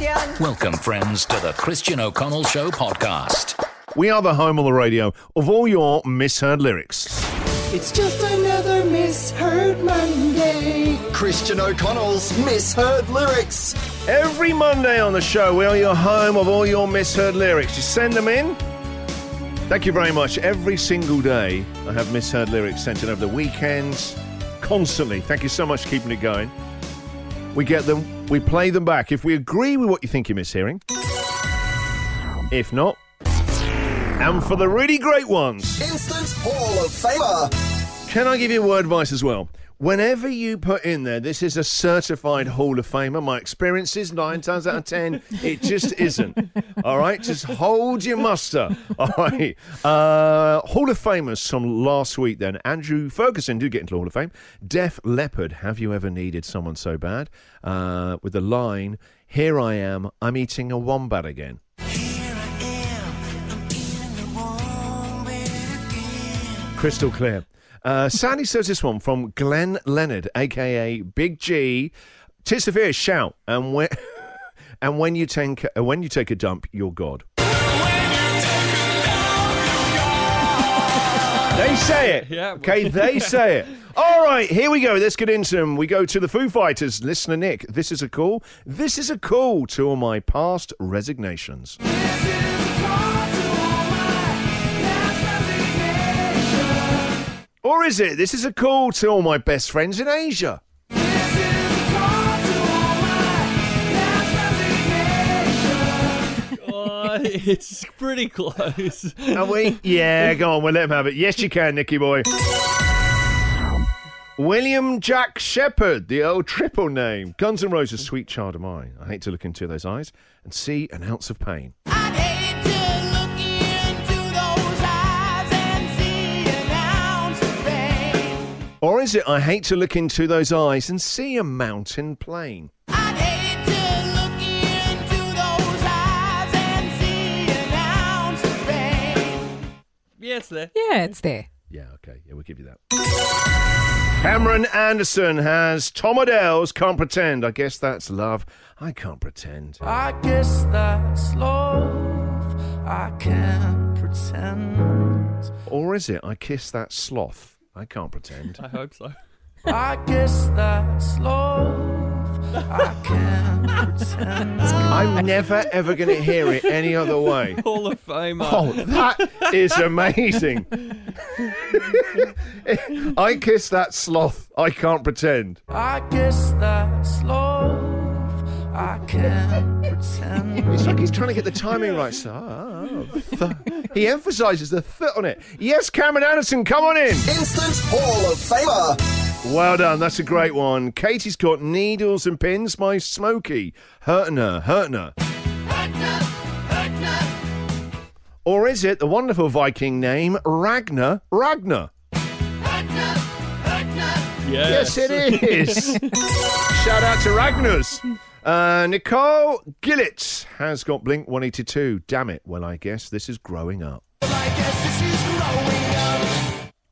Christian. Welcome, friends, to the Christian O'Connell Show podcast. We are the home on the radio of all your misheard lyrics. It's just another misheard Monday. Christian O'Connell's misheard lyrics. Every Monday on the show, we are your home of all your misheard lyrics. You send them in. Thank you very much. Every single day, I have misheard lyrics sent in over the weekends, constantly. Thank you so much for keeping it going. We get them, we play them back. If we agree with what you think you're mishearing, if not, and for the really great ones, Instant Hall of Famer. Can I give you word advice as well? Whenever you put in there, this is a certified Hall of Famer. My experience is nine times out of ten, it just isn't. All right, just hold your muster. All right, uh, Hall of Famers from last week. Then Andrew Ferguson do get into Hall of Fame. Def Leppard, have you ever needed someone so bad? Uh, with the line, "Here I am, I'm eating a wombat again." Crystal clear. Uh, Sandy says this one from Glenn Leonard, aka Big G. Tis the fear, shout, and when and when you take uh, when you take a dump, you're God. They say it. Yeah. Okay, they say it. All right, here we go. Let's get into them. We go to the Foo Fighters. Listener Nick, this is a call. This is a call to all my past resignations. Or is it? This is a call to all my best friends in Asia. Oh, it's pretty close. Are we? Yeah, go on, we'll let him have it. Yes, you can, Nicky boy. William Jack Shepherd, the old triple name. Guns N' Roses, Sweet Child of Mine. I hate to look into those eyes and see an ounce of pain. Or is it, I hate to look into those eyes and see a mountain plain? Yeah, it's there. Yeah, it's there. Yeah, okay. Yeah, we'll give you that. Cameron Anderson has Tom Odell's Can't Pretend. I guess that's love. I can't pretend. I guess that's love. I can't pretend. Or is it, I kiss that sloth? I can't pretend. I hope so. I guess that's love. I can't pretend. I'm never ever going to hear it any other way. Hall of Famer. Oh, that is amazing. I kiss that sloth. I can't pretend. I guess that's love. I can't pretend. It's like he's trying to get the timing right. So, oh, th- he emphasises the th on it. Yes, Cameron Anderson, come on in. Instant Hall of Famer. Well done. That's a great one. Katie's got needles and pins. My Smokie. Hurting her, hurting her. Or is it the wonderful Viking name Ragnar Ragnar? Yes, it is. Shout out to Ragnar's. Uh, Nicole Gillett has got Blink 182. Damn it. Well, I guess this is growing up.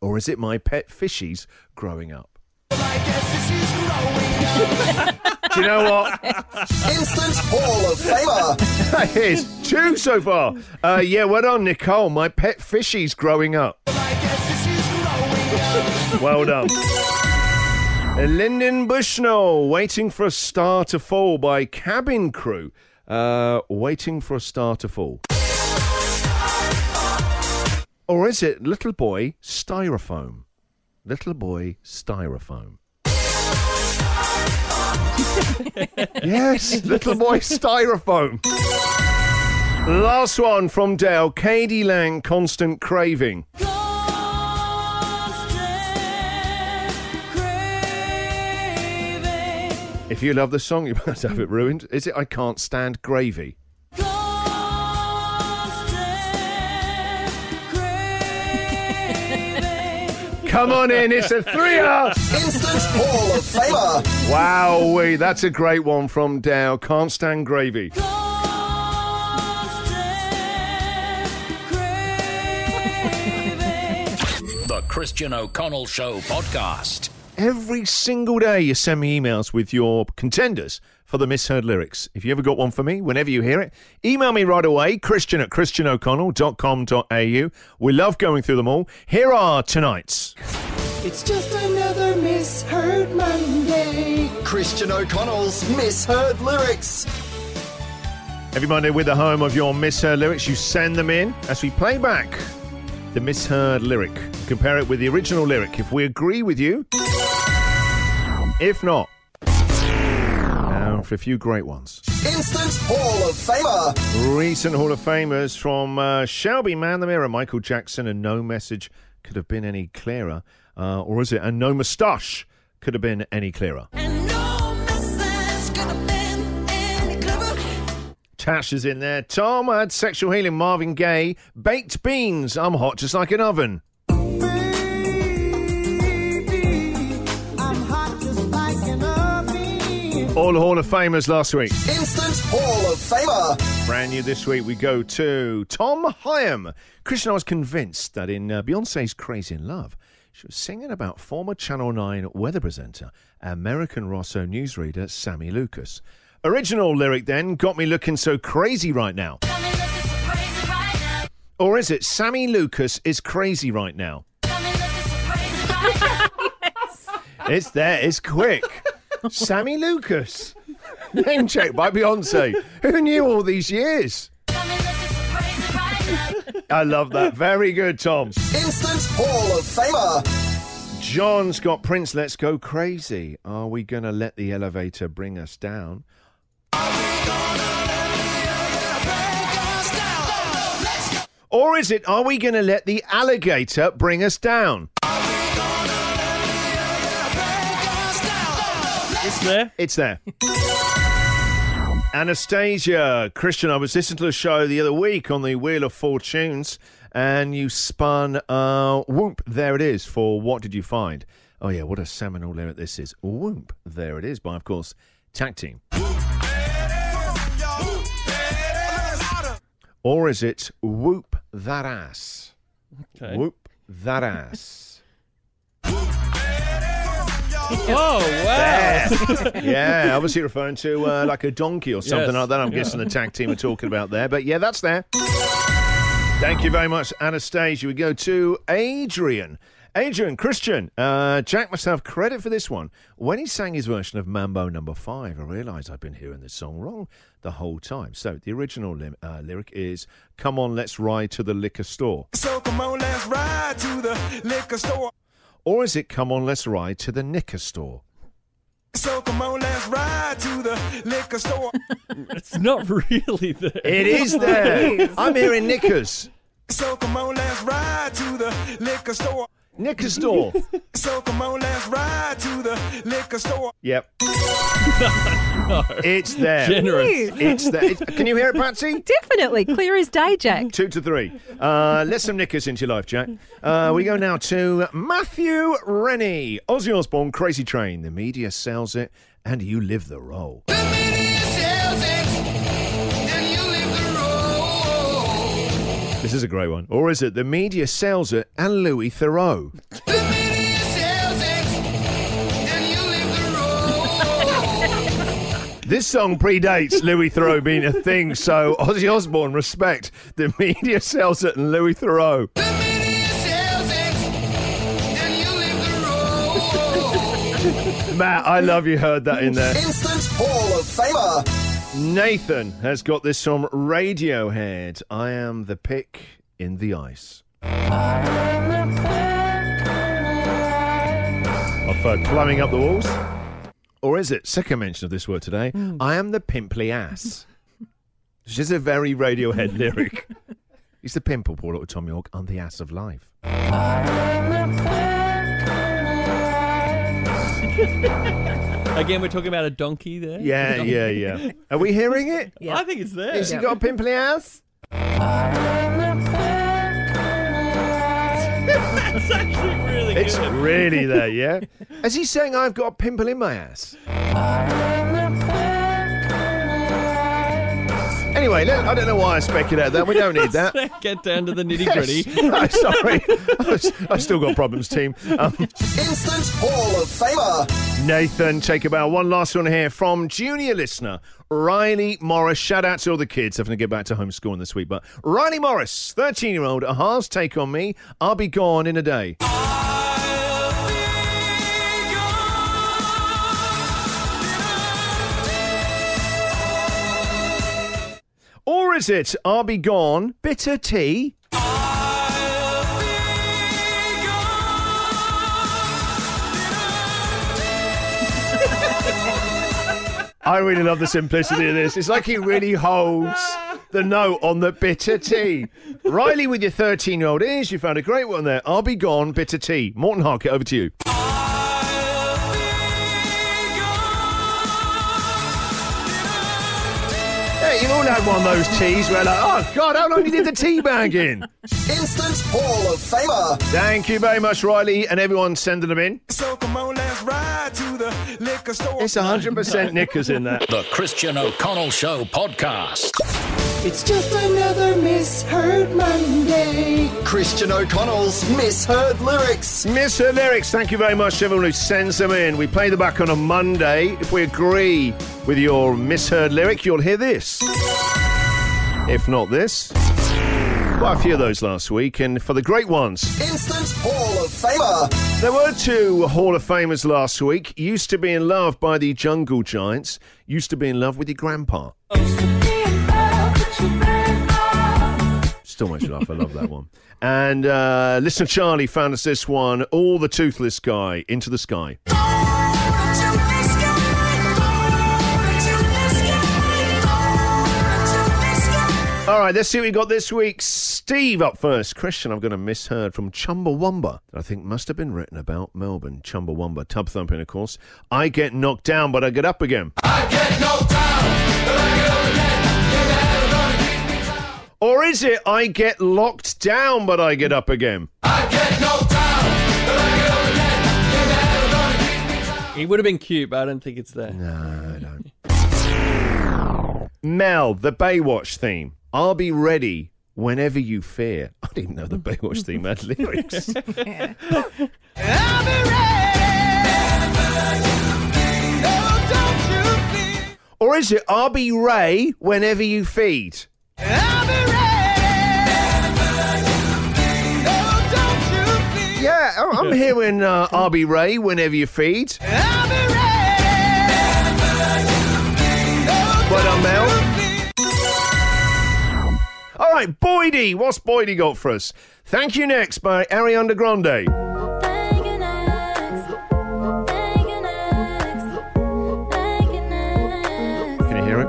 Or is it my pet fishies growing up? Do you know what? Instant Hall of Famer. Here's two so far. Uh, yeah, well done, Nicole. My pet fishies growing up. Well done. Lyndon Bushnell, Waiting for a Star to Fall by Cabin Crew. Uh, waiting for a Star to Fall. Or is it Little Boy Styrofoam? Little Boy Styrofoam. yes, Little Boy Styrofoam. Last one from Dale. k.d. lang, Constant Craving. If you love the song, you must have it ruined. Is it I Can't Stand Gravy? Come on in, it's a three-er. Instant Hall of Famer. Wowee, that's a great one from Dow. Can't stand gravy. The Christian O'Connell Show podcast. Every single day you send me emails with your contenders for the misheard lyrics. If you ever got one for me, whenever you hear it, email me right away, christian at christianoconnell.com.au. We love going through them all. Here are tonight's. It's just another misheard Monday. Christian O'Connell's misheard lyrics. Every Monday, with the home of your misheard lyrics, you send them in as we play back the misheard lyric. Compare it with the original lyric. If we agree with you, if not, now for a few great ones. Instant Hall of Famer. Recent Hall of Famers from uh, Shelby Man the Mirror, Michael Jackson, and no message could have been any clearer. Uh, or is it? And no moustache could have been any clearer. Tash is in there. Tom had sexual healing. Marvin Gaye. Baked beans. I'm hot just like an oven. All Hall of Famers last week. Instant Hall of Famer. Brand new this week, we go to Tom Hyam. Christian, I was convinced that in uh, Beyonce's Crazy in Love, she was singing about former Channel 9 weather presenter, American Rosso newsreader Sami Lukis. Original lyric then, got me looking so crazy right now. Or is it Sami Lukis is crazy right now? It's there, it's quick. Sami Lukis. Name check by Beyonce. Who knew all these years? I love that. Very good, Tom. Instant Hall of Famer. John's got Prince Let's Go Crazy. Are we going to let the elevator bring us down? Or is it, are we going to let the alligator bring us down? It's there. It's there. Anastasia, Christian, I was listening to the show the other week on the Wheel of Fortunes, and you spun uh, Whoop, there it is, for What Did You Find? Oh, yeah, what a seminal lyric this is. Whoop, there it is, by, of course, Tag Team. Or is it Whoop That Ass? Okay. Whoop That Ass. Oh wow! yeah, obviously referring to uh, like a donkey or something Yes. like that. I'm guessing the tag team are talking about there. But yeah, that's there. Thank you very much, Anastasia. We go to Adrian. Adrian, Christian, uh, Jack must have credit for this one. When he sang his version of Mambo Number Five, I realised I'd been hearing this song wrong the whole time. So the original lim- uh, lyric is "Come on, let's ride to the liquor store," So come on, let's ride to the liquor store. Or is it "Come on, let's ride to the knicker store"? So come on, let's ride to the liquor store. It's not really there. It is there. I'm here hearing knickers. So come on, let's ride to the liquor store. Knicker store. So come on, let's ride to the liquor store. Yep. It's there. Generous. It's there. It's- can you hear it, Patsy? Definitely. Clear as day, Jack. Two to three. Uh, let some knickers into your life, Jack. Uh, we go now to Matthew Rennie. Ozzy Osbourne, Crazy Train. The media sells it, and you live the role. This is a great one. Or is it the media sells it and Louis Theroux? This song predates Louis Theroux being a thing, so Ozzy Osbourne, respect. The media sells it and Louis Theroux. Matt, I love you heard that in there. Instant Hall of Famer. Nathan has got this from Radiohead. I am the pick in the ice. Of uh, climbing up the walls? Or is it, second mention of this word today, I am the pimply ass. Which is a very Radiohead lyric. He's the pimple, poor little Thom Yorke, I'm the ass of life. Again, we're talking about a donkey there. Yeah, yeah, yeah. Are we hearing it? Yeah. I think it's there. Has he got a pimply ass? It's actually really It's good. really there, yeah? Is he saying I've got a pimple in my ass? Anyway, let- I don't know why I speculated that. We don't need that. Get down to the nitty gritty. I'm sorry. I've still got problems, team. Um, Instant Hall of Famer. Nathan, take about one last one here from junior listener Riley Morris. Shout out to all the kids having to get back to homeschooling this week. But Riley Morris, 13 year old, a-ha's take on me. I'll be gone in a day. Is it I'll be gone, bitter tea? I really love the simplicity of this. It's like he really holds the note on the bitter tea. Riley, with your 13 year old ears, you found a great one there. I'll be gone, bitter tea. Morten Harket, over to you. Had one of those teas where, like, oh, God, how long did you leave the tea bag in? Instant Hall of Famer. Thank you very much, Riley, and everyone sending them in. So come on, let's ride to the liquor store. It's 100% knickers in that. The Christian O'Connell Show podcast. It's just another misheard Monday. Christian O'Connell's misheard lyrics. Misheard lyrics, thank you very much to everyone who sends them in. We play them back on a Monday. If we agree with your misheard lyric, you'll hear this. If not this. Quite a few of those last week, and for the great ones, Instant Hall of Famer. there were two Hall of Famers last week. Used to be in love by the Jungle Giants, used to be in love with your grandpa. Makes me laugh. I love that one. And uh, listener Charlie found us this one All the Toothless Guy, Into the Sky. All right, let's see what we got this week. Steve up first. Christian, I've got a misheard from Chumbawamba that I think must have been written about Melbourne. Chumbawamba, tub thumping, of course. I get knocked down, but I get up again. Or is it I get locked down, but I get up again? He would have been cute, but I don't think it's there. No, I don't. Mel, the Baywatch theme. I'll be ready whenever you fear. I didn't know the Baywatch theme had lyrics. Or is it I'll be Ray whenever you feed? I'm hearing uh, be Ray whenever you feed. Well done, Mel. All right, Boydie, what's Boydie got for us? Thank you next by Ariana Grande. Can you hear it?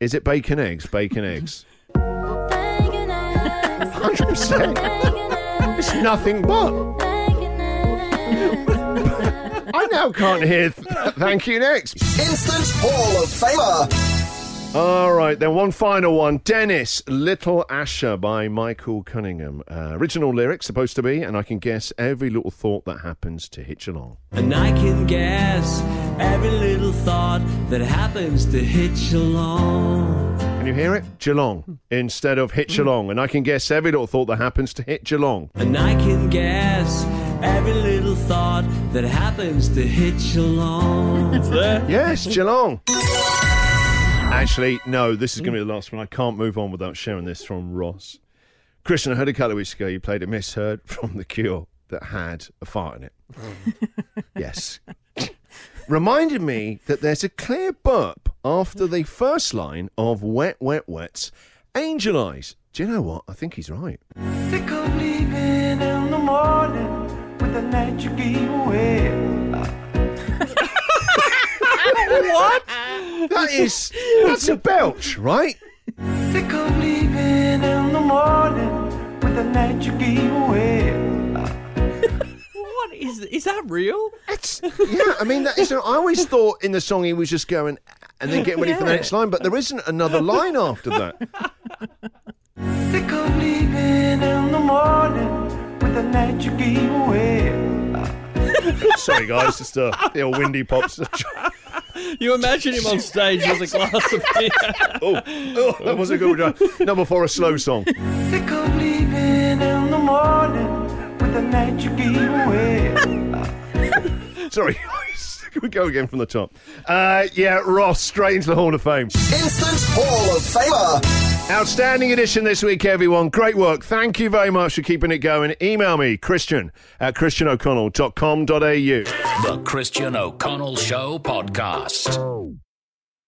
Is it bacon eggs? Bacon eggs. 100%. It's nothing but. I now can't hear th- thank you next. Instant Hall of Famer. All right, then one final one. Dennis, Little Asher by Michael Cunningham. Uh, original lyrics, supposed to be, and I can guess every little thought that happens to hitch along. And I can guess every little thought that happens to hitch along. Can you hear it? Geelong instead of hitch along, and I can guess every little thought that happens to hit Geelong. And I can guess every little thought that happens to hitch along. Yes, Geelong. Actually, no, this is going to be the last one. I can't move on without sharing this from Ross. Christian, I heard a couple of weeks ago you played a misheard from The Cure that had a fart in it. yes. Reminded me that there's a clear burp after the first line of Wet, Wet, Wet's Angel Eyes. Do you know what? I think he's right. Sick of leaving in the morning with the night you gave away. That is, that's a belch, right? Sick of leaving in the morning with the night you gave away. What is is that real? It's, yeah, I mean, that is, I always thought in the song he was just going and then getting ready for the next line, but there isn't another line after that. Sick of leaving in the morning with the night you gave away. Sorry, guys, just uh, little windy pops. You imagine him on stage with a glass of beer. Oh, oh, that was a good one. Number four, a slow song. Sick of leaving in the morning with the night you gave away. Sorry. Can we go again from the top? Uh, yeah, Ross, straight into the Hall of Fame. Instant Hall of Famer. Outstanding edition this week, everyone. Great work. Thank you very much for keeping it going. Email me, Christian at christianoconnell.com.au. The Christian O'Connell Show Podcast.